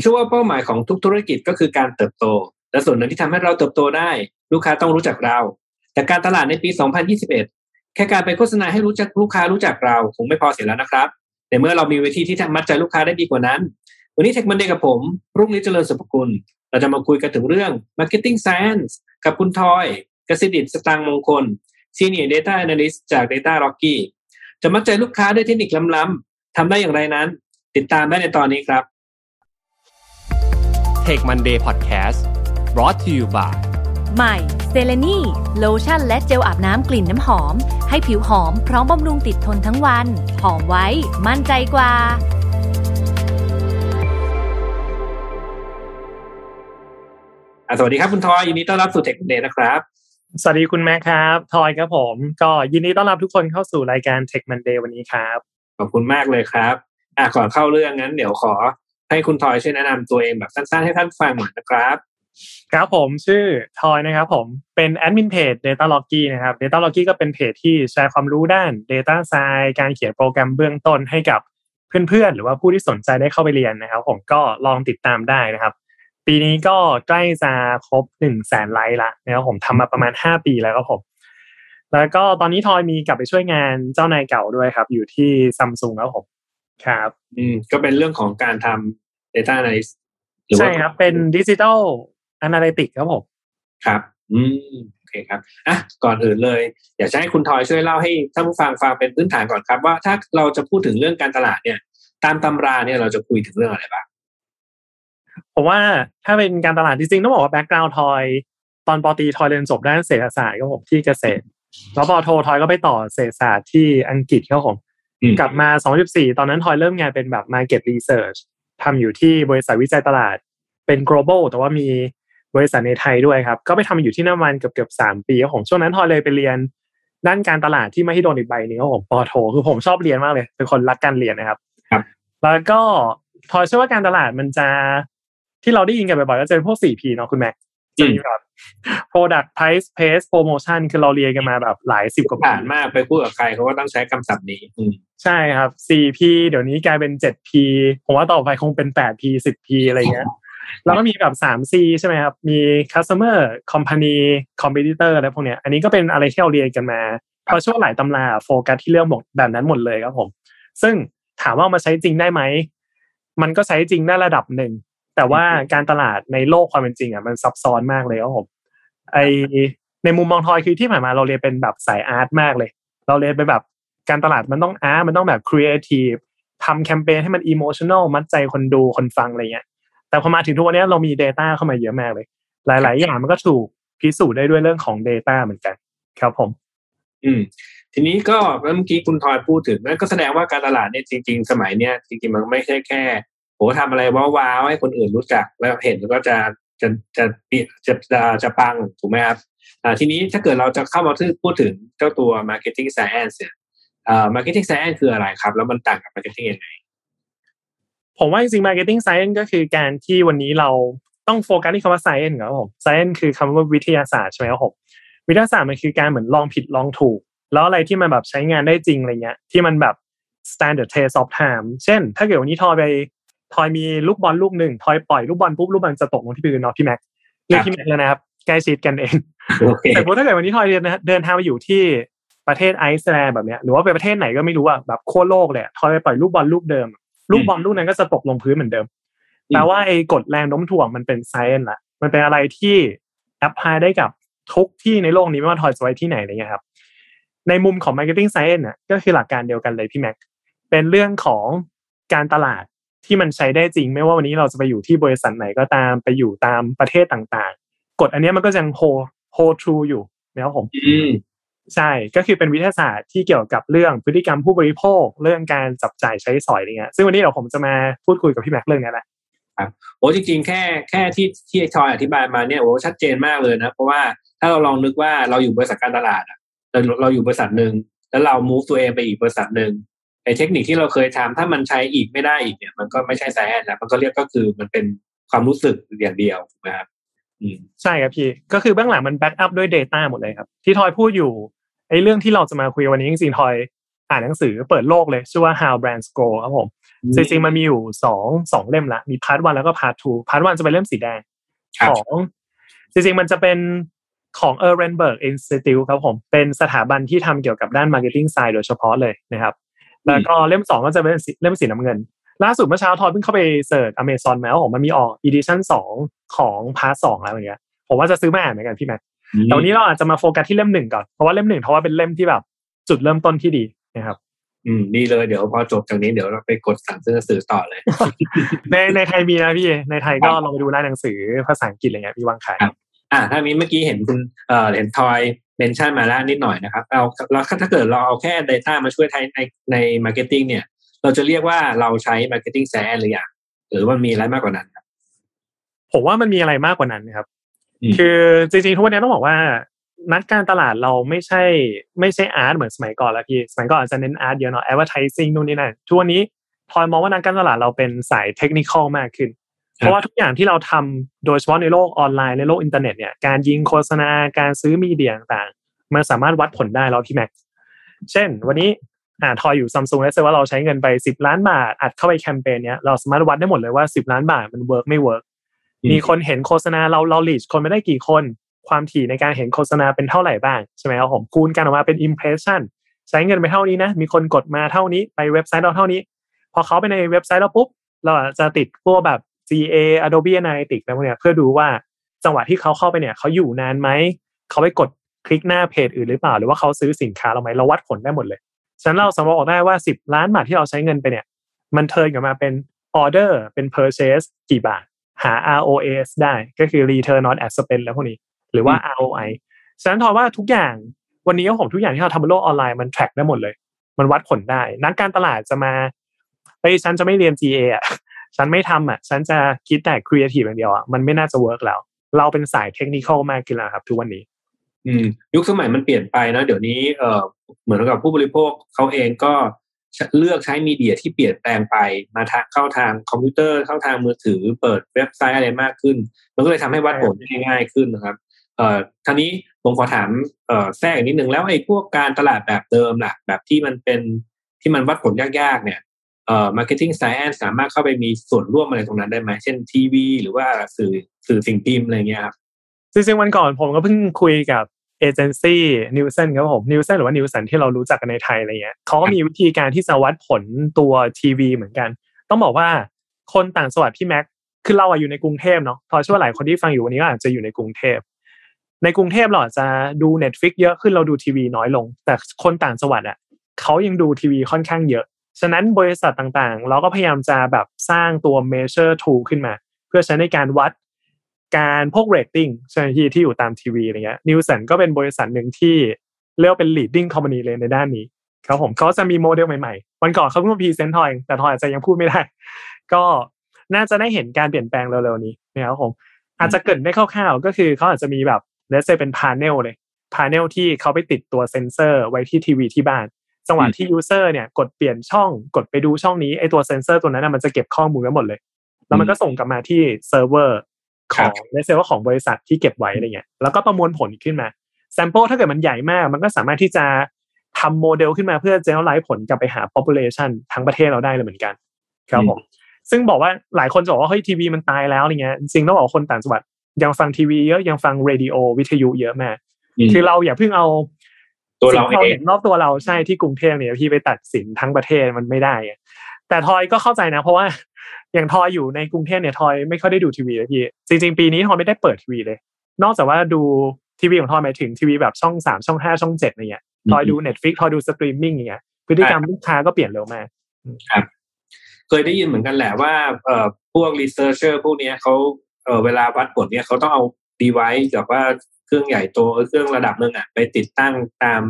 เชื่อว่าเป้าหมายของทุกธุรกิจก็คือการเติบโต และส่วนหนึ่งที่ทำให้เราเติบโตได้ ลูกค้าต้องรู้จักเรา แต่การตลาดในปี 2021 แค่การไปโฆษณาให้รู้จักลูกค้ารู้จักเราคงไม่พอเสียแล้วนะครับในเมื่อเรามีวิธีที่ทำมัดใจลูกค้าได้ดีกว่านั้น วันนี้เทคมันเดย์กับผม รุ่งนี้เจริญสุภกุล เราจะมาคุยกันถึงเรื่อง Marketing Science กับคุณทอยกสิดิตสตางมงคล Senior Data Analyst จาก Data Rocky จะมัดใจลูกค้าด้วยเทคนิคล้ำๆทำได้อย่างไรนั้น ติดตามได้ในตอนนี้ครับ Take Monday Podcast brought to you by ใหม่เซเลนีโลชั่นและเจลอาบน้ำกลิ่นน้ำหอม ให้ผิวหอมพร้อมบำรุงติดทนทั้งวัน หอมไว้มั่นใจกว่าอะสวัสดีครับคุณทอยยินดีต้อนรับสู่เทคมันเดย์นะครับสวัสดีคุณแม่ครับทอยครับผม ก็ยินดีต้อนรับทุกคนเข้าสู่รายการ Tech Monday วันนี้ครับ ขอบคุณมากเลยครับ อะก่อนเข้าเรื่องงั้นเดี๋ยวขอ ให้คุณทอยช่วยแนะนำตัวเองแบบสั้นๆ ให้ท่านฟังหน่อยนะครับ ครับผมชื่อทอยนะครับผมเป็นแอดมินเพจ Data l o g y นะครับ Data l o g g y ก็เป็นเพจที่แชร์ความรู้ด้าน Data Science การเขียนโปรแกรมเบื้องต้นให้กับเพื่อนๆ หรือว่าผู้ที่สนใจได้เข้าไปเรียนนะครับ ผมก็ลองติดตามได้นะครับ ปีนี้ก็ใกล้จะครบหนึ่งแสนไลค์ละนะครับผมทำมาประมาณห้าปีแล้วครับผมแล้วก็ตอนนี้ทอยมีกลับไปช่วยงานเจ้านายเก่าด้วยครับ อยู่ที่ซัมซุงแล้วผม ครับ อืมก็เป็นเรื่องของการทำ data analyst หรือว่าใช่ครับ เป็นดิจิทัลแอนาลิติกครับผม ครับ อืมโอเคครับอะก่อนอื่นเลย อยากจะให้คุณทอยช่วยเล่าให้ท่านผู้ฟังฟังเป็นพื้นฐานก่อนครับ ว่าถ้าเราจะพูดถึงเรื่องการตลาดเนี่ย ตามตำราเนี่ยเราจะคุยถึงเรื่องอะไรบ้างผมว่าถ้าเป็นการตลาดจริงๆต้องบอกว่า background ทอยตอนปอตรีทอยเรียนจบด้านเศรษฐศาสตร์ครับผมที่เกษตรแล้วปอโททอยก็ไปต่อเศรษฐศาสตร์ที่อังกฤษครับผมอืม กลับมา 2014 ตอนนั้นทอยเริ่มงานเป็นแบบ Market Research ทำอยู่ที่บริษัทวิจัยตลาดเป็น global แต่ว่ามีบริษัทในไทยด้วยครับ ก็ไปทำอยู่ที่นั่นประมาณเกือบเกือบสามปีครับผมช่วงนั้นทอยเลยไปเรียนด้านการตลาดที่มหิดลอีกใบหนึงครับผมปอโท คือผมชอบเรียนมากเลย เป็นคนรักการเรียนนะครับ ครับ แล้วก็ทอยเชื่อว่าการตลาดมันจะที่เราได้ยินกันบ่อยๆก็จะเป็นพวก 4P เนาะคุณแม็กจะมีแบบ product price place promotion คือเราเรียนกันมาแบบหลายสิบกว่าปีผ่านมากไปพูดกับใครเขาก็ต้องใช้คำศัพท์นี้อืม ใช่ครับ 4P เดี๋ยวนี้กลายเป็น 7P ผมว่าต่อไปคงเป็น 8P 10P อะไรเงี้ยแล้วก็มีแบบ 3C ใช่ไหมครับ มี customer company competitor อะไรพวกเนี้ย อันนี้ก็เป็นอะไรที่เราเรียนกันมาเพราะช่วงหลายตำราโฟกัสที่เรื่องหมดแบบนั้นหมดเลยครับผม ซึ่งถามว่าเอามาใช้จริงได้ไหม มันก็ใช้จริงได้ระดับหนึ่ง แต่ว่าการตลาดในโลกความเป็นจริงอะมันซับซ้อนมากเลยครับผม ไอ้ในมุมมองทอยคือที่ผ่านมาเราเรียนเป็นแบบสาย art มากเลย เราเรียนเป็นแบบ การตลาดมันต้อง art มันต้องแบบครีเอทีฟทำแคมเปญให้มันอิโมชัน a ลมัดใจคนดูคนฟังอะไรเงี้ยแต่พอมาถึงทุกวันนี้เรามี Data เข้ามาเยอะมากเลย หลาย ๆ อย่างมันก็ถูกพิสูจน์ได้ด้วยเรื่องของ Data เหมือนกัน ครับผม อืม ทีนี้ก็เมื่อกี้คุณทอยพูดถึงนั่นก็แสดงว่าการตลาดเนี่ยจริง ๆ สมัยเนี้ยจริง ๆ มันไม่ใช่แค่โหทำอะไรว้าวๆให้คนอื่นรู้จักแล้วเห็นแล้วก็จะจะจะจะจะจะปังถูกไหมครับอ่าทีนี้ถ้าเกิดเราจะเข้ามาพูดถึงเจ้าตัว marketing science เนี่ย อ่า marketing science คืออะไรครับ แล้วมันต่างกับ marketing ยังไงผมว่าจริงๆ marketing science ก็คือการที่วันนี้เราต้องโฟกัสที่คำว่า science ครับผม science คือคำว่าวิทยาศาสตร์ใช่ไหมครับผมวิทยาศาสตร์มันคือการเหมือนลองผิดลองถูก แล้วอะไรที่มันแบบใช้งานได้จริงอะไรเงี้ย ที่มันแบบ stand the test of time เช่น ถ้าเกิดวันนี้ทอยไปทอยมีลูกบอลลูกหนึ่งทอยปล่อยลูกบอลปุ๊บลูกบอลจะตกลงที่พื้นเนาะพี่แม็กเรียกพี่แม็กแล้วนะครับใกล้ชิดกันเองโอเคแต่ถ้าเกิดวันนี้ทอยเดินเดินทางไปอยู่ที่ ประเทศไอซ์แลนด์แบบเนี้ยหรือว่าไปประเทศไหนก็ไม่รู้อะแบบขั้วโลกเลยอะทอยไปปล่อยลูกบอลลูกเดิม ลูกบอลลูกนั้นก็จะตกลงพื้นเหมือนเดิมอืมแปลว่าไอ้กฎแรงโน้มถ่วงมันเป็น science ละมันเป็นอะไรที่ apply ได้กับทุกที่ในโลกนี้ไม่ว่าทอยจะไว้ที่ไหนอะไรเงี้ยครับ ในมุมของ Marketing Science น่ะก็คือหลักการเดียวกันเลยพี่แม็กเป็นเรื่องของการตลาดที่มันใช้ได้จริง ไม่ว่าวันนี้เราจะไปอยู่ที่บริษัทไหนก็ตามไปอยู่ตามประเทศต่างๆ กฎอันเนี้ยมันก็ยังโฮ hold true อยู่นะครับผมอืม ใช่ก็คือเป็นวิทยาศาสตร์ที่เกี่ยวกับเรื่องพฤติกรรมผู้บริโภค เรื่องการจับจ่ายใช้สอยอะไรเงี้ยซึ่งวันนี้เดี๋ยวผมจะมาพูดคุยกับพี่แม็กเรื่องนี้แหละโอ้จริงๆแค่แค่ที่ที่ทอยอธิบายมาเนี่ยโอ้ชัดเจนมากเลยนะเพราะว่าถ้าเราลองนึกว่าเราอยู่บริษัทการตลาดอะเราเราอยู่บริษัทหนึ่งแล้วเรา move ตัวเองไปอีกบริษัทหนึ่งไอ้เทคนิคที่เราเคยทำถ้ามันใช้อีกไม่ได้อีกเนี่ย มันก็ไม่ใช่ไซแอนแล้วมันก็เรียกก็คือมันเป็นความรู้สึกอย่างเดียวถูกไหมครับอืมใช่ครับพี่ ก็คือเบื้องหลังมันแบ็กอัพด้วย Data หมดเลยครับ ที่ทอยพูดอยู่ ไอ้เรื่องที่เราจะมาคุยวันนี้จริงๆทอยอ่านหนังสือเปิดโลกเลยชื่อว่า How Brands Grow ครับผมจริงๆมันมีอยู่สองสองเล่มละมี part one แล้วก็ part two part one จะเป็นเล่มสีแดงครับของจริงๆมันจะเป็นของ e r r e n b e r g Institute ครับผมเป็นสถาบันที่ทำเกี่ยวกับด้าน Marketing Science โดยเฉพาะเลยนะครับ แล้วก็เล่มสองก็จะเป็นสีเล่มสีน้ำเงิน ล่าสุดเมื่อเช้าทอยเพิ่งเข้าไปเสิร์ช Amazon มาว่าผมมันมีออก Edition สองของ part สองแล้วอย่างเงี้ยผมว่าจะซื้อมาอ่านเหมือนกันพี่แม็ก แต่วันนี้เราอาจจะมาโฟกัสที่เล่มหนึ่งก่อนเพราะว่าเล่มหนึ่งเพราะว่าเป็นเล่มที่แบบ จุดเริ่มต้นที่ดีนะครับ อืมดีเลยเดี๋ยวพอจบจากนี้เดี๋ยวเราไปกดสั่งซื้อหนังสือต่อเลย ในในไทยมีนะพี่ในไทยก็ลองไปดูร้านหนังสือภาษาอังกฤษอะไรเงี้ยมีวางขายครับอ่าถ้ามีเมื่อกี้เห็นคุณเอ่อเห็นทอยเมนชั่นมาแล้วนิดหน่อยนะครับเอาแล้วถ้าเกิดเราเอาแค่ Data มาช่วยไทยในใน Marketing เนี่ย เราจะเรียกว่าเราใช้ Marketing Science หรือยังหรือว่ามีอะไรมากกว่านั้นครับผมว่ามันมีอะไรมากกว่านั้นนะครับอืม คือจริงๆทุกวันนี้ต้องบอกว่า นักการตลาดเราไม่ใช่ ไม่ใช่ art เหมือนสมัยก่อนแล้วพี่สมัยก่อนอาจจะเน้น art เยอะเนาะ advertising นู่นนี่นั่นทุกวันนี้ทอยมองว่านักการตลาดเราเป็นสาย technical มากขึ้น เพราะว่าทุกอย่างที่เราทำโดยเฉพาะในโลกออนไลน์ในโลกอินเทอร์เน็ตเนี่ยการยิงโฆษณาการซื้อ media ต่างๆ มันสามารถวัดผลได้แล้วพี่แม็กซ์เช่น วันนี้อ่าทอยอยู่ซัมซุงแล้ว say ว่าเราใช้เงินไป 10 ล้านบาทอัดเข้าไปแคมเปญเนี้ยเราสามารถวัดได้หมดเลยว่า 10 ล้านบาทมัน work ไม่ work อื มีคนเห็นโฆษณาเราเราลีชคนไม่ได้กี่คน ความถี่ในการเห็นโฆษณาเป็นเท่าไหร่บ้างใช่ไหมครับผมคูณกันออกมาเป็น impression ใช้เงินไปเท่านี้นะ มีคนกดมาเท่านี้ไปเว็บไซต์เราเท่านี้ พอเขาไปในเว็บไซต์เราปุ๊บ เราจะติดพวกแบบ GA Adobe Analytics อะไรพวกเนี้ยเพื่อดูว่าจังหวะที่เขาเข้าไปเนี่ยเขาอยู่นานไหมเขาไปกดคลิกหน้าเพจอื่นหรือเปล่า หรือว่าเขาซื้อสินค้าเราไหมเราวัดผลได้หมดเลยฉะนั้นเราสามารถบอกได้ว่า 10 ล้านบาทที่เราใช้เงินไปเนี่ย มันเทิร์นกลับมาเป็นออเดอร์เป็น purchase กี่บาท หา ROAS ได้ก็คือ return on ad spend แล้วพวกนี้ หรือว่า ROI ฉะนั้นทอว่าทุกอย่างวันนี้ผมทุกอย่างที่เราทำบนโลกออนไลน์มัน track ได้หมดเลย มันวัดผลได้ นักการตลาดจะมาเฮ้ยฉันจะไม่เรียน GA อะฉันไม่ทำอะ ฉันจะคิดแต่ creative อย่างเดียวอะมันไม่น่าจะ work แล้ว เราเป็นสายเทคนิคมากขึ้นแล้วครับ ทุกวันนี้อืมยุคสมัยมันเปลี่ยนไปนะ เดี๋ยวนี้เอ่อเหมือนกับผู้บริโภคเขาเองก็ เลือกใช้มีเดียที่เปลี่ยนแปลงไปมาทางเข้าทางคอมพิวเตอร์เข้าทางมือถือ เปิดเว็บไซต์อะไรมากขึ้น มันก็เลยทำให้วัดผลได้ง่ายขึ้นนะครับเอ่อท่านี้ผมขอถามเอ่อแทรกอีกนิดนึงแล้วไอ้พวกการตลาดแบบเดิมล่ะแบบที่มันเป็นที่มันวัดผลยากๆ เนี่ยเอ่อ marketing science สามารถเข้าไปมีส่วนร่วมอะไรตรงนั้นได้ไหมเช่นทีวีหรือว่าสื่อสื่อสิ่งพิมพ์อะไรเงี้ยครับจริงวันก่อนผมก็เพิ่งคุยกับ เอเจนซี่ Nielsen ครับผม Nielsen หรือว่านีลเส็นที่เรารู้จักกันในไทยอะไรเงี้ยเขาก็มีวิธีการที่จะวัดผลตัวทีวีเหมือนกัน ต้องบอกว่าคนต่างจังหวัดพี่แม็กคือเราอะอยู่ในกรุงเทพเนาะทอยเชื่อว่าหลายคนที่ฟังอยู่วันนี้ก็อาจจะอยู่ในกรุงเทพในกรุงเทพเราอาจจะดู Netflix เยอะขึ้นเราดูทีวีน้อยลง แต่คนต่างจังหวัดอะเขายังดูทีวีค่อนข้างเยอะ ฉะนั้นบริษัทต่างๆ เราก็พยายามจะแบบสร้างตัว measure tool ขึ้นมา เพื่อใช้ในการวัด การพวก rating ใช่ไหมที่ที่อยู่ตามทีวีอะไรเงี้ยนีลเส็นก็เป็นบริษัทหนึ่งที่เรียกว่าเป็น leading company เลยในด้านนี้ครับผมเขาจะมีโมเดลใหม่ๆ วันก่อนเขาเพิ่งมา present ทอยแต่ทอยอาจจะยังพูดไม่ได้ ก็น่าจะได้เห็นการเปลี่ยนแปลงเร็วๆนี้นะครับผมอาจจะเกริ่นได้คร่าวๆก็คือเขาอาจจะมีแบบเลสเซเป็นพา n e l เลยพา n e l ที่เขาไปติดตัวเซนเซอร์ไว้ที่ทีวีที่บ้านจังหวะที่ user เนี่ยกดเปลี่ยนช่องกดไปดูช่องนี้ไอ้ตัวเซนเซอร์ตัวนั้นนะมันจะเก็บข้อมูลไว้หมดเลย แล้วมันก็ส่งกลับมาที่เซิร์ฟเวอร์ ครับของ let's say ว่าของบริษัทที่เก็บไว้อะไรเงี้ยแล้วก็ประมวลผลขึ้นมา sample ถ้าเกิดมันใหญ่มาก มันก็สามารถที่จะทำโมเดลขึ้นมาเพื่อ generalize ผลกลับไปหา population ทั้งประเทศเราได้เลยเหมือนกัน ครับผมซึ่งบอกว่าหลายคนจะบอกว่าเฮ้ยทีวีมันตายแล้วอะไรเงี้ยจริงๆต้องบอกว่าคนต่างจังหวัดยังฟังทีวีเยอะยังฟังเรดิโอวิทยุเยอะมากคือเราอย่าเพิ่งเอาตัวเราสิ่งที่เองเห็นรอบตัวเราใช่ที่กรุงเทพเนี่ยพี่ไปตัดสินทั้งประเทศมันไม่ได้อะแต่ทอยก็เข้าใจนะ เพราะว่า อย่างทอยอยู่ในกรุงเทพเนี่ยทอยไม่ค่อยได้ดูทีวีเลยพี่จริงๆปีนี้ทอยไม่ได้เปิดทีวีเลย นอกจากว่าดูทีวีของทอยหมายถึงทีวีแบบช่องสามช่องห้าช่องเจ็ดอะไรเงี้ยทอยดู Netflix ทอยดูสตรีมมิ่งอย่างเงี้ยพฤติกรรมลูกค้าก็เปลี่ยนเร็วมากเคยได้ยินเหมือนกันแหละว่าเอ่อพวก researcher พวกเนี้ยเขาเอ่อเวลาวัดผลเนี่ยเขาต้องเอาดีไวซ์แบบว่าเครื่องใหญ่โตเครื่องระดับหนึ่งอะไปติดตั้งตาม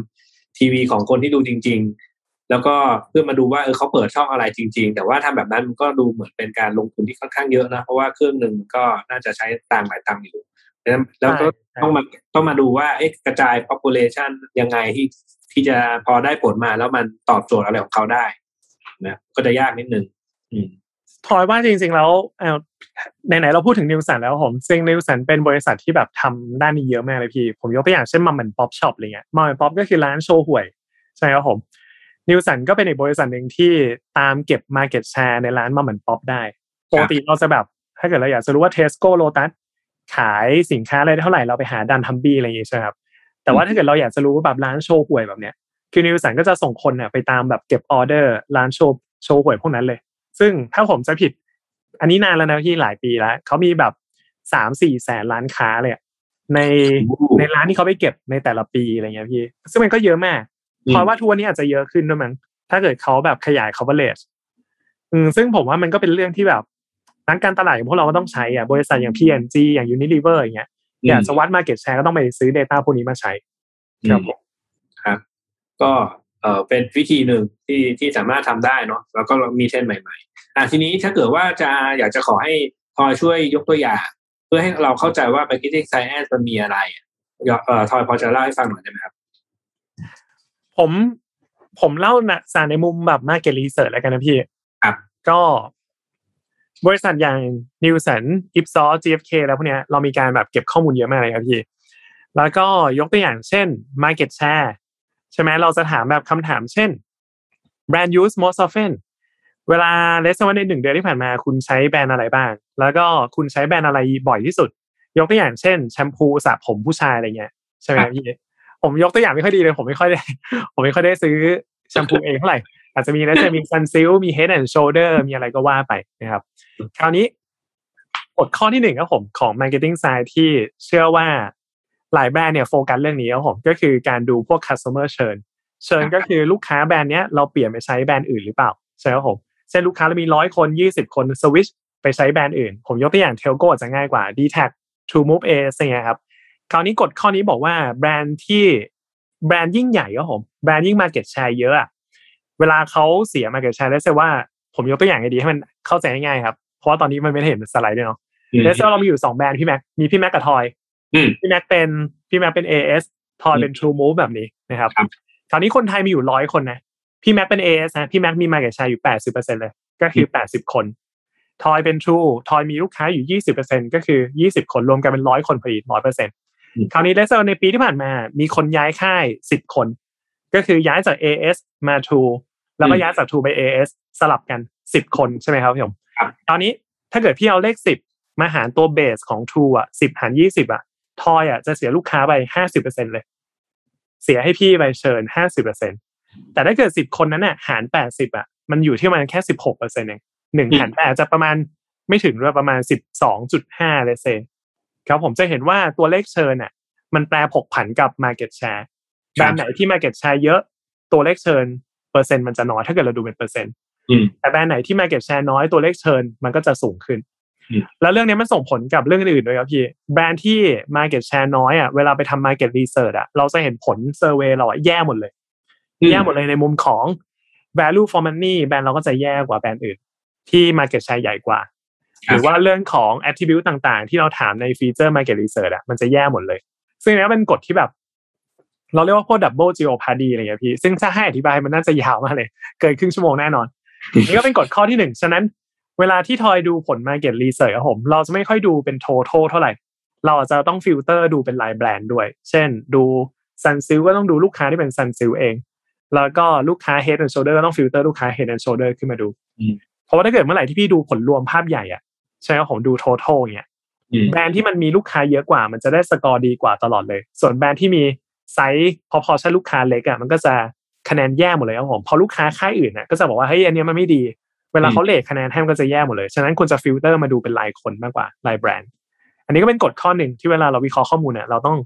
ทีวีของคนที่ดูจริง ๆ แล้วก็เพื่อมาดูว่าเออเขาเปิดช่องอะไรจริง ๆ แต่ว่าทำแบบนั้นมันก็ดูเหมือนเป็นการลงทุนที่ค่อนข้างเยอะนะเพราะว่าเครื่องหนึ่งก็น่าจะใช้ตังค์หลายตังค์อยู่แล้วแล้วก็ใช่ต้องมาต้องมาดูว่าเอ๊ะกระจาย population ยังไงที่ที่จะพอได้ผลมาแล้วมันตอบโจทย์อะไรของเขาได้นะก็จะยากนิดนึงอืมทอยว่าจริงๆแล้วเอ่อไหนๆเราพูดถึงนีลเส็นแล้วผมซึ่งนีลเส็นเป็นบริษัทที่แบบทำด้านนี้เยอะมากเลยพี่ ผมยกตัวอย่างเช่น mom and pop shop อะไรเงี้ย mom and pop ก็คือร้านโชห่วย ใช่ไหมครับผม นีลเส็นก็เป็นอีกบริษัทหนึ่งที่ตามเก็บ Market Share ในร้าน mom and pop ได้ปกติเราจะแบบถ้าเกิดเราอยากจะรู้ว่าเทสโก้โลตัสขายสินค้าอะไรได้เท่าไหร่เราไปหา dunnhumby อะไรอย่างงี้ใช่ไหมครับแต่ว่าถ้าเกิดเราอยากจะรู้ว่าแบบร้านโชห่วยแบบเนี้ยคือนีลเส็นก็จะส่งคนเนี่ยไปตามแบบเก็บออเดอร์ร้านโชว์โชว์หวยพวกนั้นเลย ซึ่งถ้าผมจะผิด อันนี้นานแล้วนะที่หลายปีแล้วเขามีแบบสามสี่แสนร้านค้าเลยอะในในร้านที่เขาไปเก็บในแต่ละปีอะไรเงี้ยพี่ ซึ่งมันก็เยอะมากอืม เพราะว่าทัวร์นี้อาจจะเยอะขึ้นด้วยมั้งถ้าเกิดเขาแบบขยาย coverage อืมซึ่งผมว่ามันก็เป็นเรื่องที่แบบนักการตลาดอย่างพวกเราก็ต้องใช้อะบริษัทอย่าง P&G อย่าง Unilever อย่างเงี้ยอยากจะวัด market share ก็ต้องไปซื้อ data พวกนี้มาใช้ครับผมครับ ก็เอ่อเป็นวิธีหนึ่งที่ที่สามารถทำได้เนาะแล้วก็มีเทรนด์ใหม่ ๆ อะทีนี้ถ้าเกิดว่าจะอยากจะขอให้ทอยช่วยยกตัวอย่าง เพื่อให้เราเข้าใจว่า marketing science มันมีอะไรอะเอ่อทอยพอจะเล่าให้ฟังหน่อยได้ไหมครับ ผมผมเล่านะสารในมุมแบบ market research แล้วกันนะพี่ ครับ ก็บริษัทอย่างนิวสันอิปซอ GFK แล้วพวกเนี้ยเรามีการแบบเก็บข้อมูลเยอะมากเลยครับพี่ แล้วก็ยกตัวอย่างเช่น market share ใช่ไหมเราจะถามแบบคำถามเช่น brand use most often เวลาเลสวันในหนึ่งเดือนที่ผ่านมาคุณใช้แบรนด์อะไรบ้าง แล้วก็คุณใช้แบรนด์อะไรบ่อยที่สุด ยกตัวอย่างเช่น แชมพูสระผมผู้ชายอะไรเงี้ยใช่ไหมครับพี่ ผมยกตัวอย่างไม่ค่อยดีเลย ผมไม่ค่อยได้ ผมไม่ค่อยได้ซื้อแชมพูเองเท่าไหร่อาจจะมีแล้วจะมีซันซิลมี Head and Shoulder มีอะไรก็ว่าไปนะครับ คราวนี้กฎข้อที่หนึ่งครับผมของ Marketing Side ที่เชื่อว่าหลายแบรนด์เนี่ยโฟกัสเรื่องนี้ครับผมก็คือการดูพวก customer churn เชิญก็คือลูกค้าแบรนด์เนี้ยเราเปลี่ยนไปใช้แบรนด์อื่นหรือเปล่าใช่ครับผมเช่นลูกค้าเรามีร้อยคนยี่สิบคนสวิชไปใช้แบรนด์อื่น ผมยกตัวอย่างเทลโกอาจจะง่ายกว่า d t a c True Move A อะไรเงี้ยครับ คราวนี้กฎข้อนี้บอกว่าแบรนด์ที่แบรนด์ยิ่งใหญ่ก็ผมแบรนด์ยิ่ง Market Share เยอะอะเวลาเขาเสีย Market Share ได้แสว่าผมยกตัวอย่างให้ดีให้มันเข้าใจง่ายๆครับ เพราะว่าตอนนี้มันไม่ได้เห็นสไลด์ด้วยเนาะอืม let's say เรามีอยู่สองแบรนด์พี่แม็กมีพี่แม็กกับทอยอืมพี่แม็กเป็นพี่แม็กเป็น AS ทอยเป็น True Move แบบนี้นะครับครับคราวนี้คนไทยมีอยู่ร้อยคนนะพี่แม็กเป็น AS นะพี่แม็กมี Market Share อยู่แปดสิบเปอร์เซ็นเลยก็คือแปดสิบคนทอยเป็น True ทอยมีลูกค้าอยู่ยี่สิบเปอร์เซ็นก็คือยี่สิบคนรวมกันเป็นร้อยคนพอดีร้อยเปอร์เซ็นอืม คราวนี้ let's say ในปีที่ผ่านมา มีคนย้ายค่ายสิบคน ก็คือย้ายจาก AS มา True แล้วก็ย้ายจาก True ไป AS สลับกันสิบคนใช่ไหมครับพี่ผมครับตอนนี้ถ้าเกิดพี่เอาเลขสิบมาหารตัวเบสของ True อะสิบหารยี่สิบอะทอยอะจะเสียลูกค้าไปห้าสิบเปอร์เซ็นเลย เสียให้พี่ไปเชิญห้าสิบเปอร์เซ็นแต่ถ้าเกิดสิบคนนั้นน่ะหารแปดสิบอะมันอยู่ที่ประมันแค่สิบหกเปอร์เซ็นเองหนึ่งหารแปดจะประมาณไม่ถึงด้วยประมาณสิบสองจุดห้าเลยเซ ครับผมจะเห็นว่าตัวเลขเชิญอะมันแปรผกผันกับ Market Share แบรนด์ไหนที่ Market Share เยอะตัวเลขเชิญเปอร์เซ็นต์มันจะน้อยถ้าเกิดเราดูเป็นเปอร์เซ็นต์อืมแต่แบรนด์ไหนที่ Market Share น้อยตัวเลขเชิญมันก็จะสูงขึ้นอืมแล้วเรื่องนี้มันส่งผลกับเรื่องอื่นๆด้วยครับพี่แบรนด์ที่ Market Share น้อยอะเวลาไปทำ Market Research อะเราจะเห็นผลเซอร์เวยเราอะแย่หมดเลย แย่หมดเลยในมุมของ value for money แบรนด์เราก็จะแย่กว่าแบรนด์อื่น ที่ Market Share ใหญ่กว่าครับ หรือว่าเรื่องของ attribute ต่างๆ ที่เราถามในฟีเจอร์ Market Research อะมันจะแย่หมดเลย ซึ่งอันนี้เป็นกฎที่แบบ เราเรียกว่าพวก double jeopardy อะไรอย่างเงี้ยพี่ ซึ่งถ้าให้อธิบายมันน่าจะยาวมากเลย เกินครึ่งชั่วโมงแน่นอน นี่ก็เป็นกฎข้อที่หนึ่งฉะนั้นเวลาที่ทอยดูผล Market Research ครับผม เราจะไม่ค่อยดูเป็น total เท่าไหร่ เราอาจจะต้องฟิลเตอร์ดูเป็นรายแบรนด์ด้วย เช่น ดู Sunsilk ก็ต้องดูลูกค้าที่เป็น Sunsilk เอง แล้วก็ลูกค้า Head and Shoulder ก็ต้องฟิลเตอร์ลูกค้า Head and Shoulder ขึ้นมาดูอืมเพราะว่าถ้าเกิดเมื่อไหร่ที่พี่ดูผลรวมภาพใหญ่อะ ใช่ไหมครับผมดู total อย่างเงี้ยอืมแบรนด์ที่มันมีลูกค้าเยอะกว่า มันจะได้สกอร์ดีกว่าตลอดเลย ส่วนแบรนด์ที่มีไซส์พอพอใช้ลูกค้าเล็กอะมันก็จะคะแนนแย่หมดเลยครับผมพอลูกค้าค่ายอื่นน่ะก็จะบอกว่าเฮ้ยอันเนี้ยมันไม่ดี เวลาเขา rate คะแนนให้มันก็จะแย่หมดเลย ฉะนั้นควรจะฟิลเตอร์มาดูเป็นรายคนมากกว่ารายแบรนด์ อันนี้ก็เป็นกฎข้อหนึ่งที่เวลาเราวิเคราะห์ข้อมูลเนี่ยเราต้อง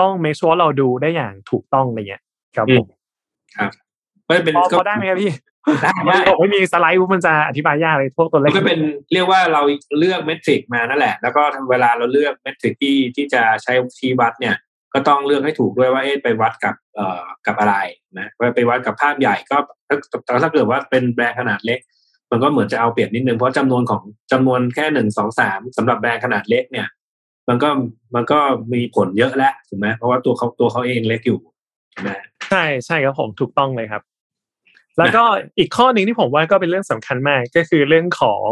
ต้อง make sure เราดูได้อย่างถูกต้องอะไรเงี้ยครับผมก็เป็นพอพอได้ไหมครับพี่ได้ไม่ได้ผมไม่มีสไลด์มันจะอธิบายยากเลยพวกตัวเลมัขนก็เป็นเรียกว่าเราเลือกเมทริกมานั่นแหละ แล้วก็เวลาเราเลือกเมทริกที่ที่จะใช้ชี้วัดเนี่ยก็ต้องเลือกให้ถูกด้วยว่าเอ๊ะไปวัดกับเอ่อกับอะไรนะว่าไปวัดกับภาพใหญ่ก็ถ้าถ้าเกิดว่าเป็นแบรนด์ขนาดเล็ก มันก็เหมือนจะเอาเปรียบนิดนึงเพราะจำนวนของจำนวนแค่หนึ่งสองสามสำหรับแบรนด์ขนาดเล็กเนี่ย มันก็มันก็มีผลเยอะแล้วถูกไหมเพราะว่าตัวเขาตัวเขาเองเล็กอยู่ถูกไหมใช่ใช่ครับผมถูกต้องเลยครับ แล้วก็อีกข้อหนึ่งที่ผมว่าก็เป็นเรื่องสำคัญมากก็คือเรื่องของ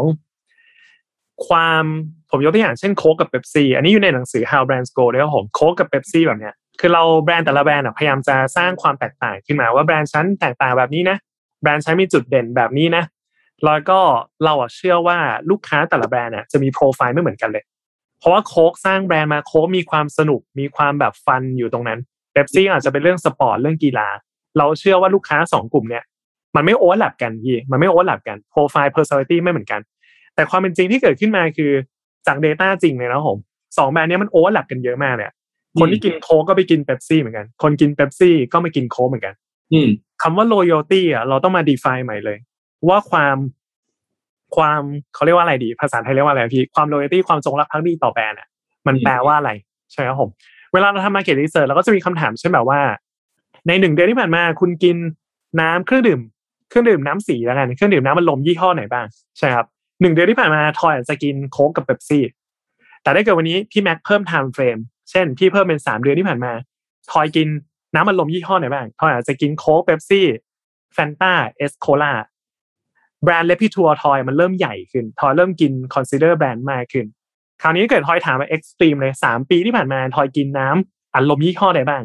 ความผมยกตัวอย่างเช่นโค้กกับเบปซี่อันนี้อยู่ในหนังสือ How Brands Go ด้วยครับผมโค้กกับเบปซี่แบบเนี้ยคือเราแบรนด์แต่ละแบรนด์พยายามจะสร้างความแตกต่างขึ้นมาว่าแบรนด์ฉันแตกต่างแบบนี้นะแบรนด์ฉันมีจุดเด่นแบบนี้นะแล้วก็เราอะเชื่อว่าลูกค้าแต่ละแบรนด์จะมีโปรไฟล์ไม่เหมือนกันเลย เพราะว่าโค้กสร้างแบรนด์มาโค้กมีความสนุกมีความแบบ fun อยู่ตรงนั้นเบปซี่อาจจะเป็นเรื่องสปอร์ตเรื่องกีฬาเราเชื่อว่าลูกค้าสองกลุ่มเนี่ย มันไม่ overlap กันพี่มันไม่ overlap กันโปรไฟล์ personality ไม่เหมือนกัน แต่ความเป็นจริงที่เกิดขึ้นมาคือจาก Data จริงเลยนะผมสองแบรนด์เนี้ยมัน overlap กันเยอะมากเนี่ยคนที่กินโค้กก็ไปกินเบปซี่เหมือนกัน คนกินเบปซี่ก็มากินโค้กเหมือนกันอืมคำว่า loyalty อะเราต้องมา define ใหม่เลย ว่าความความเขาเรียกว่าอะไรดี ภาษาไทยเรียกว่าอะไรพี่ ความ loyalty ความจงรักภักดีต่อแบรนด์อะมันแปลว่าอะไร ใช่ไหมครับผม เวลาเราทำ market research เราก็จะมีคำถามเช่นแบบว่า ในหนึ่งเดือนที่ผ่านมา คุณกินน้ำเครื่องดื่ม เครื่องดื่มน้ำสีแล้วกันเครื่องดื่มน้ำมันลมยี่ห้อไหนบ้างใช่ครับหนึ่งเดือนที่ผ่านมาทอยอาจจะกินโค้กกับเบปซี่แต่ถ้าเกิดวันนี้พี่แม็กเพิ่ม time frame เช่นพี่เพิ่มเป็นสามเดือนที่ผ่านมาทอยกินน้ำอัดลมยี่ห้อไหนบ้างทอยอาจจะกินโค้กเบปซี่แฟนตาเอสโคลาแบรนด์ repertoire ทอยมันเริ่มใหญ่ขึ้น ทอยเริ่มกิน consider แบรนด์มากขึ้น คราวนี้เกิดทอยถามมา extreme เลยสามปีที่ผ่านมาทอยกินน้ำอัดลมยี่ห้อไหนบ้าง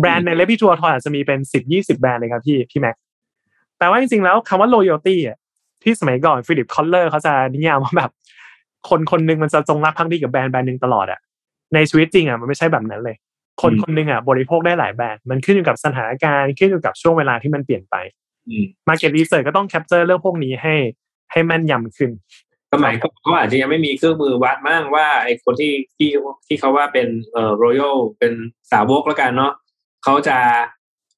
แบรนด์ใน repertoire ทอยอาจจะมีเป็นสิบยี่สิบแบรนด์เลยครับพี่พี่แม็ก แต่ว่าจริงๆแล้วคำว่า loyalty อะที่สมัยก่อนฟิลิปคอตเลอร์เขาจะนิยามว่าแบบ คนคนหนึ่งมันจะจงรักภักดีกับแบรนด์แบรนด์หนึ่งตลอดอะในชีวิตจริงอะมันไม่ใช่แบบนั้นเลย คนคนหนึ่งอะบริโภคได้หลายแบรนด์มันขึ้นอยู่กับสถานการณ์ขึ้นอยู่กับช่วงเวลาที่มันเปลี่ยนไปอืม Market Research ก็ต้อง capture เรื่องพวกนี้ให้ให้แม่นยำขึ้นสมัยก่อนเขาอาจจะยังไม่มีเครื่องมือวัดมั่งว่าไอ้คนที่ที่ที่เขาว่าเป็นเอ่อ loyal เป็นสาวกแล้วกันเนาะเขาจะ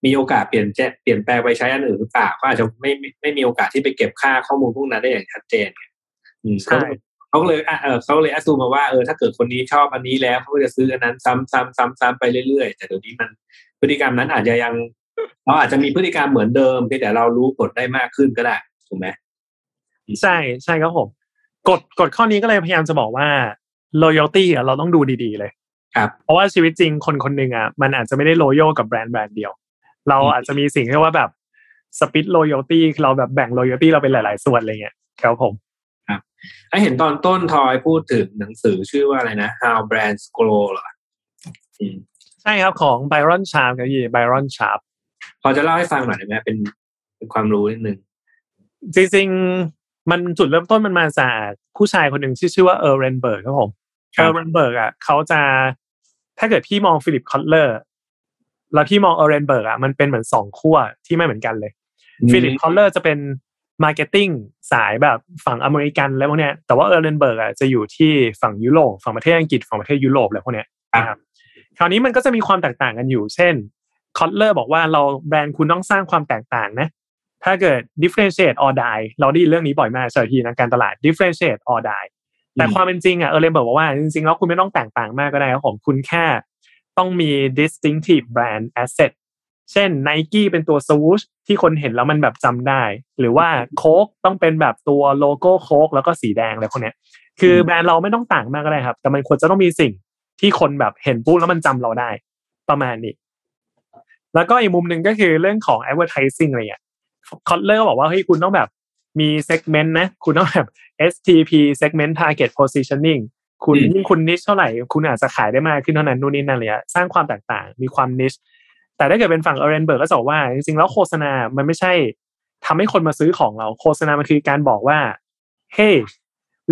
มีโอกาสเปลี่ยนแจเปลี่ยนแปลงไปใช้อันอื่นหรือเปล่าก็อาจจะไม่ไม่ไม่มีโอกาสที่ไปเก็บค่าข้อมูลพวกนั้นได้อย่างชัดเจนไงอืมใช่เขาเขาก็เลยอะเออเขาเลยแอดซูมาว่าเออถ้าเกิดคนนี้ชอบอันนี้แล้วเขาก็จะซื้ออันนั้นซ้ำซ้ำซ้ำซ้ำไปเรื่อยๆ แต่เดี๋ยวนี้มันพฤติกรรมนั้นอาจจะยังเราอาจจะมีพฤติกรรมเหมือนเดิมเพียงแต่เรารู้กฎได้มากขึ้นก็ได้ถูกไหมใช่ใช่ครับผมกฎกฎข้อนี้ก็เลยพยายามจะบอกว่า loyalty อะเราต้องดูดีๆเลยครับเพราะว่าชีวิตจริงคนคนหนึ่งอะมันอาจจะไม่ได้ loyal กับแบรนด์แบรนด์เดียว เราอาจจะมีสิ่งที่เรียกว่าแบบ split loyalty คือเราแบบแบ่ง loyalty เราเป็นหลาย ๆ ส่วนอะไรเงี้ยครับผมไอเห็นตอนต้นทอยพูดถึงหนังสือชื่อว่าอะไรนะ How Brands Grow เหรออืมใช่ครับของ Byron Sharp ครับพี่ Byron Sharp พอจะเล่าให้ฟังหน่อยได้ไหมเป็นเป็นความรู้นิดนึงจริงๆมันจุดเริ่มต้นมันมาจากผู้ชายคนหนึ่งที่ชื่อว่าเออร์เรนเบิร์กครับผมครับเออร์เรนเบิร์กอะเขาจะถ้าเกิดพี่มองฟิลิปคอตเลอร์ แล้วพี่มองเออร์เรนเบิร์กอะมันเป็นเหมือนสองขั้วที่ไม่เหมือนกันเลยฟิลิปคอตเลอร์จะเป็น marketing สายแบบฝั่งอเมริกันแล้วพวกเนี้ยแต่ว่าเออร์เรนเบิร์กอะจะอยู่ที่ฝั่งยุโรปฝั่งประเทศอังกฤษฝั่งประเทศยุโรปอะไรพวกเนี้ยครับนะครับคราวนี้มันก็จะมีความแตกต่างกันอยู่ เช่นคอตเลอร์บอกว่าเราแบรนด์คุณต้องสร้างความแตกต่างนะ ถ้าเกิด differentiate or die เราได้ยินเรื่องนี้บ่อยมากสถิติทางการตลาด differentiate or die แต่ความเป็นจริงอะเออร์เรนเบิร์กบอกว่าจริงๆแล้วคุณไม่ต้องแตกต่างมากก็ได้ครับผมคุณแค่ ต้องมี distinctive brand asset เช่น n i กี้เป็นตัว swoosh ที่คนเห็นแล้วมันแบบจำได้ หรือว่าโค้กต้องเป็นแบบตัวโลโก้โค้กแล้วก็สีแดงอะไรพวกเนี้ย คือแบรนด์เราไม่ต้องต่างมากก็ได้ครับ แต่มันควรจะต้องมีสิ่งที่คนแบบเห็นปุ๊บแล้วมันจำเราได้ ประมาณนี้ แล้วก็อีกมุมหนึ่งก็คือเรื่องของ advertising อะไรเงี้ยคอตเลอร์บอกว่าเฮ้ยคุณต้องแบบมี segment นะ คุณต้องแบบ STP segment target positioning คุณอืมยิ่งคุณนิชเท่าไหร่ คุณอาจจะขายได้มากขึ้นเท่านั้นนู่นนี่นั่นเลยอะสร้างความแตกต่างมีความนิชแต่ถ้าเกิดเป็นฝั่งเอเรนเบิร์กก็จะบอกว่า จริงๆแล้วโฆษณา มันไม่ใช่ทำให้คนมาซื้อของเราโฆษณา มันคือการบอกว่า hey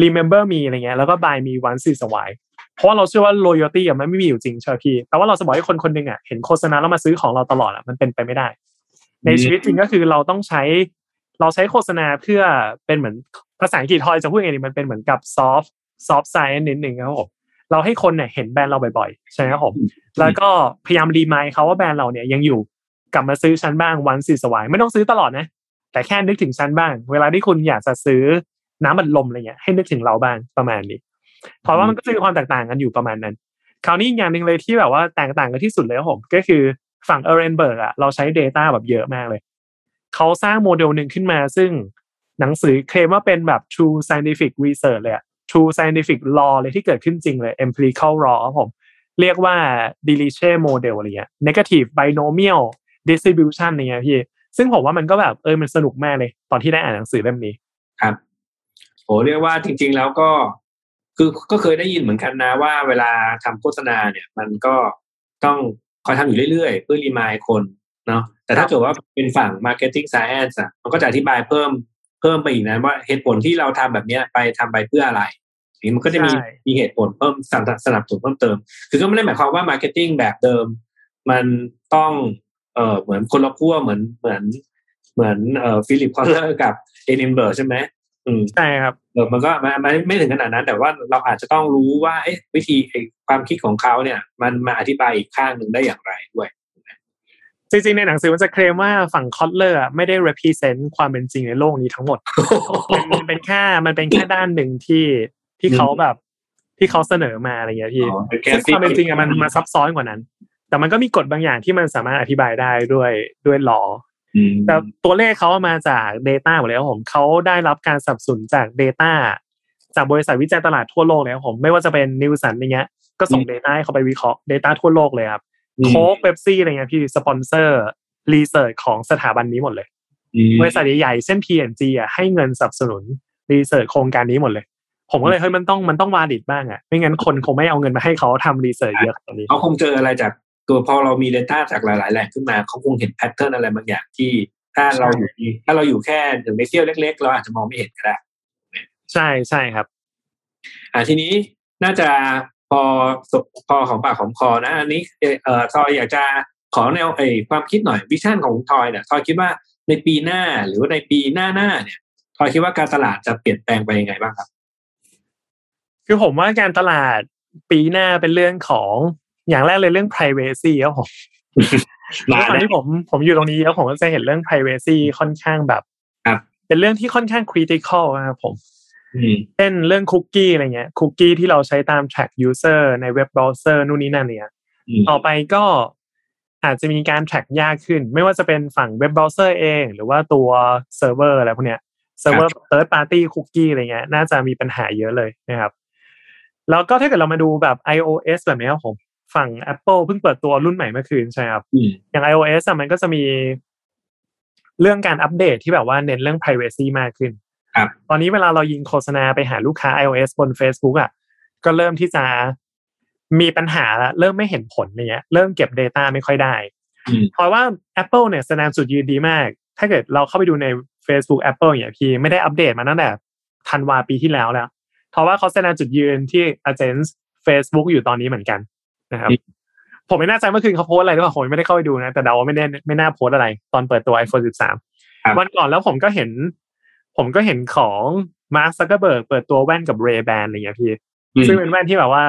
remember me อะไรเงี้ยแล้วก็ buy me once is a while เพราะว่าเราเชื่อว่า loyalty อะมันไม่มีอยู่จริงใช่ไหมพี่แต่ว่าเราจะบอกให้คนคนหนึ่งอะเห็นโฆษณาแล้วมาซื้อของเราตลอดอะมันเป็นไปไม่ได้ ในชีวิตจริงก็คือเราต้องใช้ เราใช้โฆษณาเพื่อเป็นเหมือนภาษาอังกฤษทอยจะพูดยังไงดีมันเป็นเหมือนกับ soft soft science นิดหนึ่งครับผมเราให้คนเนี่ยเห็นแบรนด์เราบ่อยๆ ใช่ไหมครับผม แล้วก็พยายาม remind เขาว่าแบรนด์เราเนี่ยยังอยู่กลับมาซื้อชั้นบ้าง once in a while ไม่ต้องซื้อตลอดนะ แต่แค่นึกถึงชั้นบ้าง เวลาที่คุณอยากจะซื้อน้ำอัดลมอะไรเงี้ยให้นึกถึงเราบ้างประมาณนี้ เพราะว่ามันก็จะมีความแตกต่างกันอยู่ประมาณนั้น คราวนี้อีกอย่างหนึ่งเลยที่แบบว่าแตกต่างกันที่สุดเลยครับผมก็คือฝั่งเออร์เรนเบิร์กอะเราใช้ Data แบบเยอะมากเลยเขาสร้างโมเดลหนึ่งขึ้นมาซึ่งหนังสือเคลมว่าเป็นแบบ true scientific research เลยอะ true scientific law เลยที่เกิดขึ้นจริงเลย empirical law ครับผม เรียกว่า Dirichlet model อะไรเงี้ย negative binomial distribution อะไรเงี้ยพี่ ซึ่งผมว่ามันก็แบบเออมันสนุกมากเลย ตอนที่ได้อ่านหนังสือเล่มนี้ ครับโหเรียกว่าจริง ๆ แล้วก็ คือก็เคยได้ยินเหมือนกันนะว่าเวลาทำโฆษณาเนี่ย มันก็ต้องคอยทำอยู่เรื่อยๆ เพื่อ remind คนเนาะแต่ถ้าเกิดว่าเป็นฝั่ง marketing science อะมันก็จะอธิบายเพิ่ม เพิ่มไปอีกนะว่าเหตุผลที่เราทำแบบเนี้ยไปทำไปเพื่ออะไรนี่มันก็จะมีใช่มีเหตุผลเพิ่มสนับสนับสนุนเพิ่มเติม คือก็ไม่ได้หมายความว่า marketing แบบเดิม มันต้องเออเหมือนคนละขั้วเหมือนเหมือนเหมือนเอ่อฟิลิปคอตเลอร์กับเออร์เรนเบิร์กใช่ไหมอืมใช่ครับเออมันก็มันมันไม่ถึงขนาดนั้น แต่ว่าเราอาจจะต้องรู้ว่าเอ๊ะวิธีไอ้ความคิดของเขาเนี่ย มันมาอธิบายอีกข้างหนึ่งได้อย่างไรด้วย จริงๆ ในหนังสือมันจะเคลมว่าฝั่งคอตเลอร์ไม่ได้ represent ความเป็นจริงในโลกนี้ทั้งหมด มันมันเป็นแค่มันเป็นแค่ด้านหนึ่งที่ที่เขาแบบ ที่เขาเสนอมาอะไรเงี้ยพี่อ๋อเป็นแค่ซึ่งความเป็นจริงอะมันมาซับซ้อนกว่านั้น แต่มันก็มีกฎบางอย่างที่มันสามารถอธิบายได้ด้วยด้วยหลออืมแต่ตัวเลขเขาเอามาจาก Data หมดเลยครับผมเขาได้รับการสนับสนุนจาก Data จากบริษัทวิจัยตลาดทั่วโลกเลยครับผมไม่ว่าจะเป็นนีลเส็นอย่างเงี้ยก็ส่ง Data ให้เขาไปวิเคราะห์ Data ทั่วโลกเลยครับอืม โค้กเบปซี่อะไรเงี้ยพี่สปอนเซอร์ research ของสถาบันนี้หมดเลยอืมบริษัทใหญ่ๆเช่น P&G อะให้เงินสนับสนุน research โครงการนี้หมดเลย ผมก็เลยเฮ้ยมันต้องมันต้องวาดิดบ้างอะไม่งั้นคนคงไม่เอาเงินมาให้เขาทำ research เยอะขนาดนี้เขาคงเจออะไรจากตัวพอเรามี Data จากหลายๆแหล่งขึ้นมาเขาคงเห็น pattern อะไรบางอย่างที่ถ้าเราอยู่ที่ถ้าเราอยู่แค่หนึ่งในเสี้ยวเล็ก ๆ เราอาจจะมองไม่เห็นก็ได้ ใช่ใช่ครับ อ่าทีนี้น่าจะ พอสบพอของปากของคอนะ อันนี้เอ่อเอ่อทอยอยากจะขอแนวไอ้ความคิดหน่อยวิชั่นของทอยเนี่ยทอยคิดว่าในปีหน้าหรือว่าในปีหน้าหน้าเนี่ยทอยคิดว่าการตลาดจะเปลี่ยนแปลงไปยังไงบ้างครับ คือผมว่าการตลาดปีหน้าเป็นเรื่องของอย่างแรกเลยเรื่อง privacy ครับผมด้วยความที่ผมผมอยู่ตรงนี้แล้วผมก็จะเห็นเรื่อง privacy ค่อนข้างแบบครับเป็นเรื่องที่ค่อนข้าง critical นะครับผมอืม เช่นเรื่องคุกกี้อะไรเงี้ยคุกกี้ที่เราใช้ตาม track user ในเว็บเบราว์เซอร์นู่นนี่นั่นเนี่ยอืมต่อไปก็อาจจะมีการ track ยากขึ้น ไม่ว่าจะเป็นฝั่งเว็บเบราว์เซอร์เอง หรือว่าตัวเซิร์ฟเวอร์อะไรพวกเนี้ยเซิร์ฟเวอร์ third party cookie อะไรเงี้ยน่าจะมีปัญหาเยอะเลยนะครับ แล้วก็ถ้าเกิดเรามาดูแบบ iOS แบบเนี้ยครับผมฝั่ง Apple เพิ่งเปิดตัวรุ่นใหม่เมื่อคืนใช่ไหมครับอืมอย่าง iOS อะมันก็จะมีเรื่องการอัปเดตที่แบบว่าเน้นเรื่อง privacy มากขึ้นครับ ตอนนี้เวลาเรายิงโฆษณาไปหาลูกค้า iOS บน Facebook อะก็เริ่มที่จะมีปัญหาละเริ่มไม่เห็นผลอะไรเงี้ย เริ่มเก็บ Data ไม่ค่อยได้อืมเพราะว่า Apple เนี่ยแสดงจุดยืนดีมาก ถ้าเกิดเราเข้าไปดูใน Facebook Apple อย่างเงี้ยพี่ไม่ได้อัปเดตมาตั้งแต่ธันวาปีที่แล้วแล้ว เพราะว่าเขาแสดงจุดยืนที่ against Facebook อยู่ตอนนี้เหมือนกันนะครับอืมผมไม่แน่ใจเมื่อคืนเขาโพสต์อะไรหรือเปล่าผมยังไม่ได้เข้าไปดูนะ แต่เดาว่าไม่แน่ไม่น่าโพสต์อะไร ตอนเปิดตัว iPhone 13 วันก่อนแล้วผมก็เห็น ผมก็เห็นของ Mark Zuckerberg เปิดตัวแว่นกับ Ray Ban อะไรอย่างเงี้ยพี่อืมซึ่งเป็นแว่นที่แบบว่า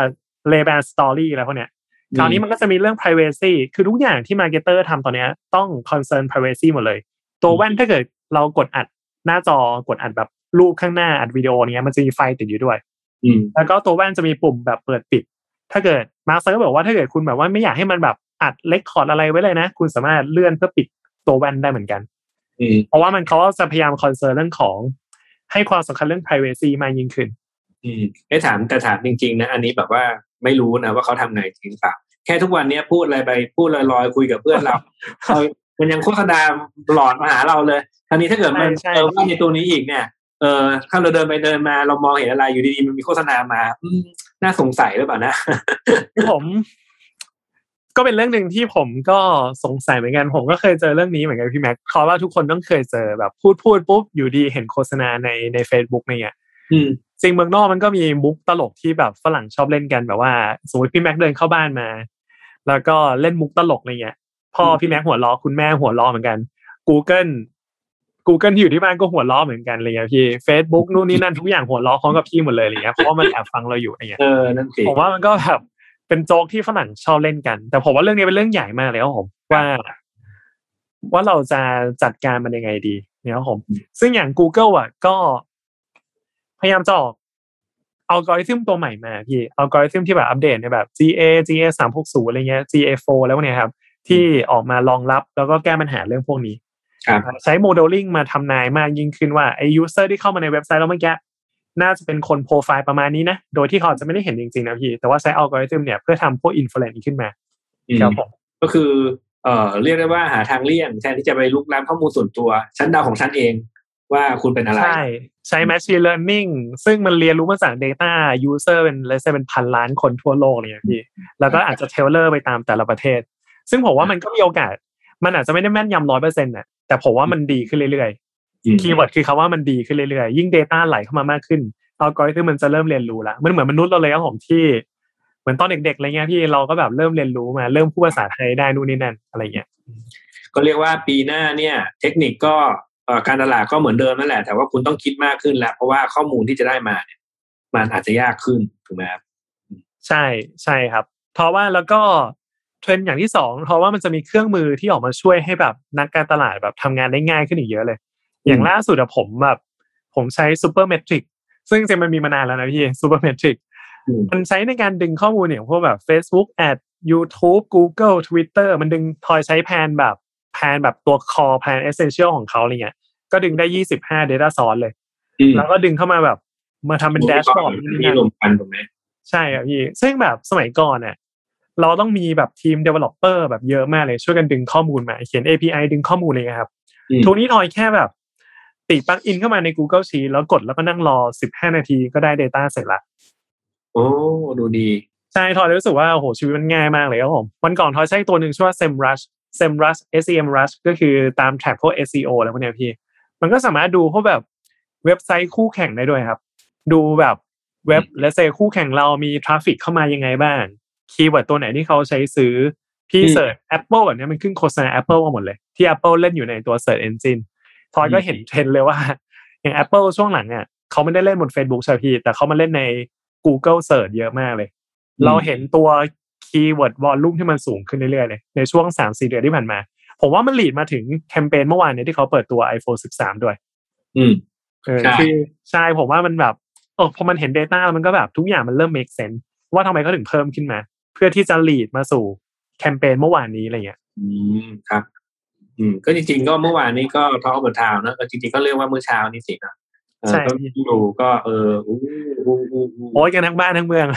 Ray Ban Story อะไรพวกเนี้ยคราวนี้มันก็จะมีเรื่อง privacy คือทุกอย่างที่ marketer ทำตอนเนี้ยต้อง concern privacy หมดเลย ตัวแว่นถ้าเกิดเรากดอัดหน้าจอกดอัดแบบรูปข้างหน้าอัดวิดีโอเนี้ยมันจะมีไฟติดอยู่ด้วยอืมแล้วก็ตัวแว่นจะมีปุ่มแบบเปิดปิด ถ้าเกิดมาร์คเซอร์บอกว่าถ้าเกิดคุณแบบว่าไม่อยากให้มันแบบอัด record อะไรไว้เลยนะ คุณสามารถเลื่อนเพื่อปิดตัวแว่นได้เหมือนกันอืม เพราะว่ามันเขาจะพยายาม concern เรื่องของ ให้ความสำคัญเรื่อง privacy มากยิ่งขึ้น อืมไอ้ถามแต่ถามจริง ๆ นะ อันนี้แบบว่าไม่รู้นะว่าเขาทำไงจริงเปล่าแค่ทุกวันเนี้ยพูดอะไรไปพูดลอยๆคุยกับเพื่อนเราเอามันยังโฆษณาหลอนมาหาเราเลยคราวนี้ถ้าเกิดมันใช่ใช่เออว่าในตัวนี้อีกเนี่ยเออถ้าเราเดินไปเดินมาเรามองเห็นอะไรอยู่ดีๆมันมีโฆษณามา อืมน่าสงสัยหรือเปล่านะคือผม ก็เป็นเรื่องหนึ่งที่ผมก็สงสัยเหมือนกัน ผมก็เคยเจอเรื่องนี้เหมือนกันพี่แม็กเพราะว่าทุกคนต้องเคยเจอแบบพูดพูดปุ๊บอยู่ดีเห็นโฆษณาในใน Facebook เนี่ยอืมจริงเมืองนอกมันก็มีมุกตลกที่แบบฝรั่งชอบเล่นกันแบบว่าสมมติพี่แม็กเดินเข้าบ้านมา แล้วก็เล่นมุกตลกอะไรเงี้ยพ่อพี่แม็กหัวล้อคุณแม่หัวล้อเหมือนกัน Google Google ที่อยู่ที่บ้านก็หัวล้อเหมือนกันอะไรเงี้ยพี่ Facebook นู่นนี่นั่นทุกอย่างหัวล้อพร้อมกับพี่หมดเลยอะไรเงี้ยเพราะว่ามันแอบฟังเราอยู่อะไรเงี้ยเออนั่นสิผมว่ามันก็แบบ เป็นโจ๊กที่ฝรั่งชอบเล่นกัน แต่ผมว่าเรื่องนี้เป็นเรื่องใหญ่มากเลยครับผมว่า ว่าเราจะจัดการมันยังไงดีเนี่ยครับผม ซึ่งอย่าง Google อะ ก็พยายามจะออกอัลกอริทึมตัวใหม่มาพี่อัลกอริทึมที่แบบอัปเดตในแบบ GA GA สามหกศูนย์อะไรเงี้ย GA 4แล้วเนี่ยครับ ที่ออกมารองรับแล้วก็แก้ปัญหาเรื่องพวกนี้ครับใช้โมเดลลิ่งมาทำนายมากยิ่งขึ้นว่าไอ้ user ที่เข้ามาในเว็บไซต์เราเมื่อกี้ น่าจะเป็นคนโปรไฟล์ประมาณนี้นะ โดยที่เขาอาจจะไม่ได้เห็นจริงๆนะพี่ แต่ว่าใช้อัลกอริทึมเนี่ยเพื่อทำพวก inference ขึ้นมาอืมครับผมก็คือเอ่อเรียกได้ว่าหาทางเลี่ยงแทนที่จะไปลุกล้ำข้อมูลส่วนตัวชั้นเดาวของฉันเองว่าคุณเป็นอะไร ใช่ ใช้ machine learning ซึ่งมันเรียนรู้มาจาก data user เป็นเลเซเป็นพันล้านคนทั่วโลกเลยนะพี่ แล้วก็อาจจะ tailor ไปตามแต่ละประเทศ ซึ่งผมว่ามันก็มีโอกาส มันอาจจะไม่ได้แม่นยำร้อยเปอร์เซ็นต์น่ะแต่ผมว่ามันดีขึ้นเรื่อยๆ keyword คือคำว่ามันดีขึ้นเรื่อยๆ ยิ่ง Data ไหลเข้ามามากขึ้นอัลกอริทึมมันจะเริ่มเรียนรู้ละมันเหมือนมนุษย์เราเลยครับผมที่ เหมือนตอนเด็กๆอะไรเงี้ยพี่เราก็แบบเริ่มเรียนรู้มา เริ่มพูดภาษาไทยได้นู่นนี่นั่นอะไรเงี้ยก็เรียกว่าปีหน้าเนี่ย เทคนิคก็การตลาดก็เหมือนเดิมนั่นแหละ แต่ว่าคุณต้องคิดมากขึ้นแล้ว เพราะว่าข้อมูลที่จะได้มาเนี่ยมันอาจจะยากขึ้นถูกไหมครับใช่ใช่ครับ เพราะว่าแล้วก็เทรนด์อย่างที่สองเพราะว่ามันจะมีเครื่องมือที่ออกมาช่วยให้แบบนักการตลาดแบบทำงานได้ง่ายขึ้นอีกเยอะเลย อย่างล่าสุดอะผมแบบ ผมใช้ Supermetrics ซึ่งจริงมันมีมานานแล้วนะพี่ Supermetrics มันใช้ในการดึงข้อมูลอย่างพวกแบบ Facebook Ad YouTube Google Twitter มันดึงทอยใช้ plan แบบ plan แบบตัว core plan essential ของเขาอะไรเงี้ย ก็ดึงได้ยี่สิบห้า data source เลย แล้วก็ดึงเข้ามาแบบ มาทำเป็นแดชบอร์ดนี่รวมกันถูกไหมใช่ครับพี่ ซึ่งแบบสมัยก่อนเนี่ยเราต้องมีแบบทีม developer แบบเยอะมากเลยช่วยกันดึงข้อมูลมา เขียน API ดึงข้อมูลเลยครับทุกนี้ทอยแค่แบบ ติดปลั๊กอินเข้ามาใน Google Sheet แล้วกดแล้วก็นั่งรอ 15 นาทีก็ได้ Data เสร็จละ โอ้ดูดี ใช่ทอยรู้สึกว่าโอ้โหชีวิตมันง่ายมากเลยครับผม วันก่อนทอยใช้ตัวหนึ่งชื่อว่า SEMrush SEMrush SEM Rush ก็คือตาม track พวก SEO อะไรพวกเนี้ยพี่ มันก็สามารถดูพวกแบบเว็บไซต์คู่แข่งได้ด้วยครับ ดูแบบเว็บไซต์คู่แข่งเรามี traffic เข้ามายังไงบ้าง keyword ตัวไหนที่เขาใช้ซื้อ พี่ search Apple แบบนี้มันขึ้นโฆษณา Apple มาหมดเลย ที่ Apple เล่นอยู่ในตัว Search Engine ทอยก็เห็นเทรนด์เลยว่า อย่าง Apple ช่วงหลังเนี่ยเขาไม่ได้เล่นบน Facebook ใช่พี่ แต่เขามาเล่นใน Google Search เยอะมากเลย เราเห็นตัว keyword volume ที่มันสูงขึ้นเรื่อยๆเลย ในช่วงสามสี่เดือนที่ผ่านมา ผมว่ามัน lead มาถึงแคมเปญเมื่อวานนี้ที่เขาเปิดตัว iPhone 13 ด้วย อืมเออคือใช่ผมว่ามันแบบเออพอมันเห็น Data แล้วมันก็แบบทุกอย่างมันเริ่ม make sense ว่าทำไมเขาถึงเพิ่มขึ้นมา เพื่อที่จะ lead มาสู่แคมเปญเมื่อวานนี้อะไรเงี้ย อืมครับ อืมก็จริงๆก็เมื่อวานนี้ก็ท้อเบอร์ทาวนะจริงๆก็เรียกว่าเมื่อเช้านี้สินะก็ดูก็เอออู้อู้อู้อู้โพสกันทั้งบ้านทั้งเมือง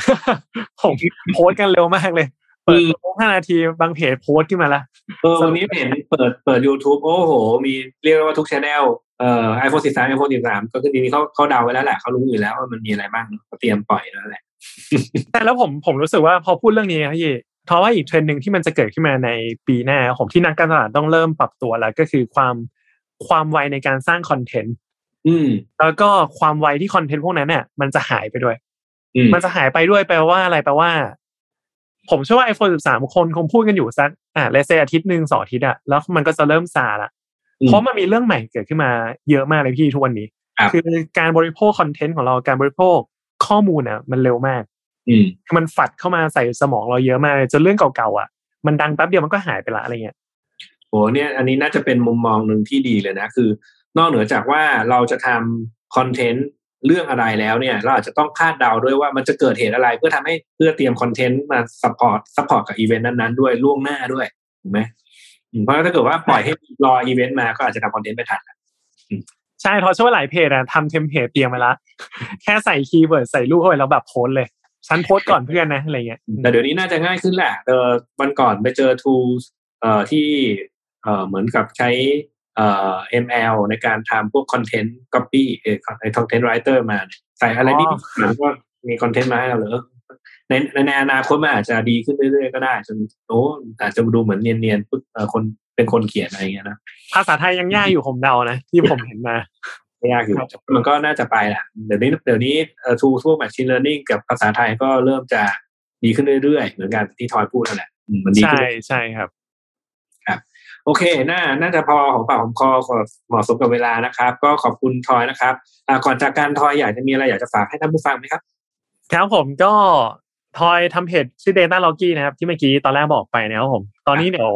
ผมโพสกันเร็วมากเลยเปิดห้านาทีบางเพจโพสขึ้นมาละเออวันนี้เห็นเปิดเปิด YouTube โอ้โห มีเรียกว่าทุกช anel เอ่อ iPhone 13 iPhone 13ก็คือทีนี้เขาเขาเดาไว้แล้วแหละเขารู้อยู่แล้วว่ามันมีอะไรบ้างเขาเตรียมปล่อยแล้วแหละแต่แล้วผมผมรู้สึกว่าพอพูดเรื่องนี้ครับพี่ เพราะว่าอีกเทรนด์หนึ่งที่มันจะเกิดขึ้นมาในปีหน้าผมที่นักการตลาดต้องเริ่มปรับตัวแล้วก็คือความความไวในการสร้างคอนเทนต์อืมแล้วก็ความไวที่คอนเทนต์พวกนั้นเนี่ยมันจะหายไปด้วยอืมมันจะหายไปด้วยแปลว่าอะไรแปลว่า ผมเชื่อว่า iPhone 13คนคงพูดกันอยู่สักอ่าเลเซอาทิตย์หนึ่งสองอาทิตย์อะแล้วมันก็จะเริ่มซาละอืมเพราะมันมีเรื่องใหม่เกิดขึ้นมาเยอะมากเลยพี่ทุกวันนี้ครับคือการบริโภคคอนเทนต์ของเราการบริโภคข้อมูลอะมันเร็วมากอืม คือมันฝัดเข้ามาใส่สมองเราเยอะมากจนเรื่องเก่าๆอะ มันดังแป๊บเดียวมันก็หายไปละอะไรเงี้ยโหเนี่ย อันนี้น่าจะเป็นมุมมองหนึ่งที่ดีเลยนะ คือนอกเหนือจากว่าเราจะทำ content เรื่องอะไรแล้วเนี่ย เราอาจจะต้องคาดเดาด้วยว่ามันจะเกิดเหตุอะไร เพื่อทำให้เพื่อเตรียม content มา support support กับอีเวนต์นั้นๆด้วยล่วงหน้าด้วยถูกไหมอืมเพราะถ้าเกิดว่าปล่อยให้รออีเวนต์มาก็อาจจะทำ content ไม่ทันใช่เพราะเชื่อว่าหลายเพจอะทำ template เตรียมไว้ละ แค่ใส่ keyword ใส่รูปเข้าไปแล้วแบบโพสต์เลย ฉันโพสต์ก่อนเพื่อนนะอะไรเงี้ยแต่เดี๋ยวนี้น่าจะง่ายขึ้นแหละเออวันก่อนไปเจอ tools เอ่อที่เอ่อเหมือนกับใช้เอ่อ ML ในการทำพวก content copy เอ่อไอ้ content writer มาเนี่ยใส่อะไรนิดๆหน่อยก็มีคอนเทนต์มาให้เราเลยเออในในในอนาคตมันอาจจะดีขึ้นเรื่อยๆก็ได้จนโอ้อาจจะดูเหมือนเนียนๆปุ๊บเอ่อคนเป็นคนเขียนอะไรอย่างเงี้ยนะภาษาไทยยังยากอยู่ผมเดานะ ที่ผมเห็นมา ไม่ยากอยู่ครับมันก็น่าจะไปแหละเดี๋ยวนี้เดี๋ยวนี้เอ่อ tools พวก machine learning กับภาษาไทยก็เริ่มจะดีขึ้นเรื่อยๆ เหมือนกันที่ทอยพูดนั่นแหละอืมมันดีใช่ขึ้นใช่ครับ โอเค น่า น่าจะพอของปากของคอขอเหมาะสมกับเวลานะครับ ก็ขอบคุณทอยนะครับอ่าก่อนจากการทอยอยากจะมีอะไรอยากจะฝากให้ท่านผู้ฟังไหมครับ ครับผมก็ทอยทำเพจชื่อ Data l o g y นะครับ ที่เมื่อกี้ตอนแรกบอกไปนะครับผม ตอนนี้เดี๋ยว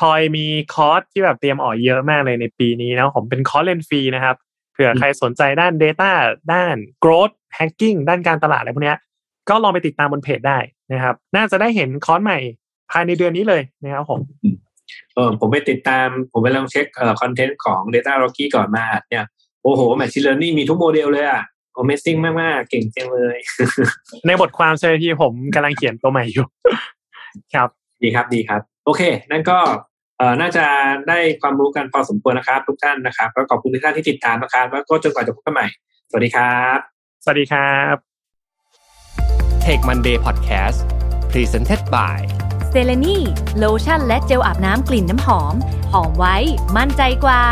ทอยมีคอร์สที่แบบเตรียมออกเยอะมากเลยในปีนี้นะครับผมเป็นคอร์สเรียนฟรีนะครับเผื่อใครสนใจด้าน Data ด้าน Growth Hacking ด้านการตลาดอะไรพวกเนี้ยก็ลองไปติดตามบนเพจได้นะครับ น่าจะได้เห็นคอร์สใหม่ภายในเดือนนี้เลยนะครับผมเออผมไปติดตาม ผมไปลองเช็คเอ่อ content ของ Data r o c k y ก่อนมาอัดเนี่ยโอ้โห Machine Learning มีทุกโมเดลเลยอะ Amazing มาก ๆ เก่งจังเลย ในบทความใช่ไหมพี่ผมกำลังเขียนตัวใหม่อยู่ ครับ ดีครับดีครับ โอเค นั่นก็เอ่อ น่าจะได้ความรู้กันพอสมควรนะครับ ทุกท่านนะครับแล้วขอบคุณทุกท่านที่ติดตามนะครับแล้วก็จนกว่าจะพบกันใหม่ สวัสดีครับ สวัสดีครับ Tech Monday Podcast Presented by เซเลนีโลชั่นและเจลอาบน้ำกลิ่นน้ำหอม หอมไว้ มั่นใจกว่า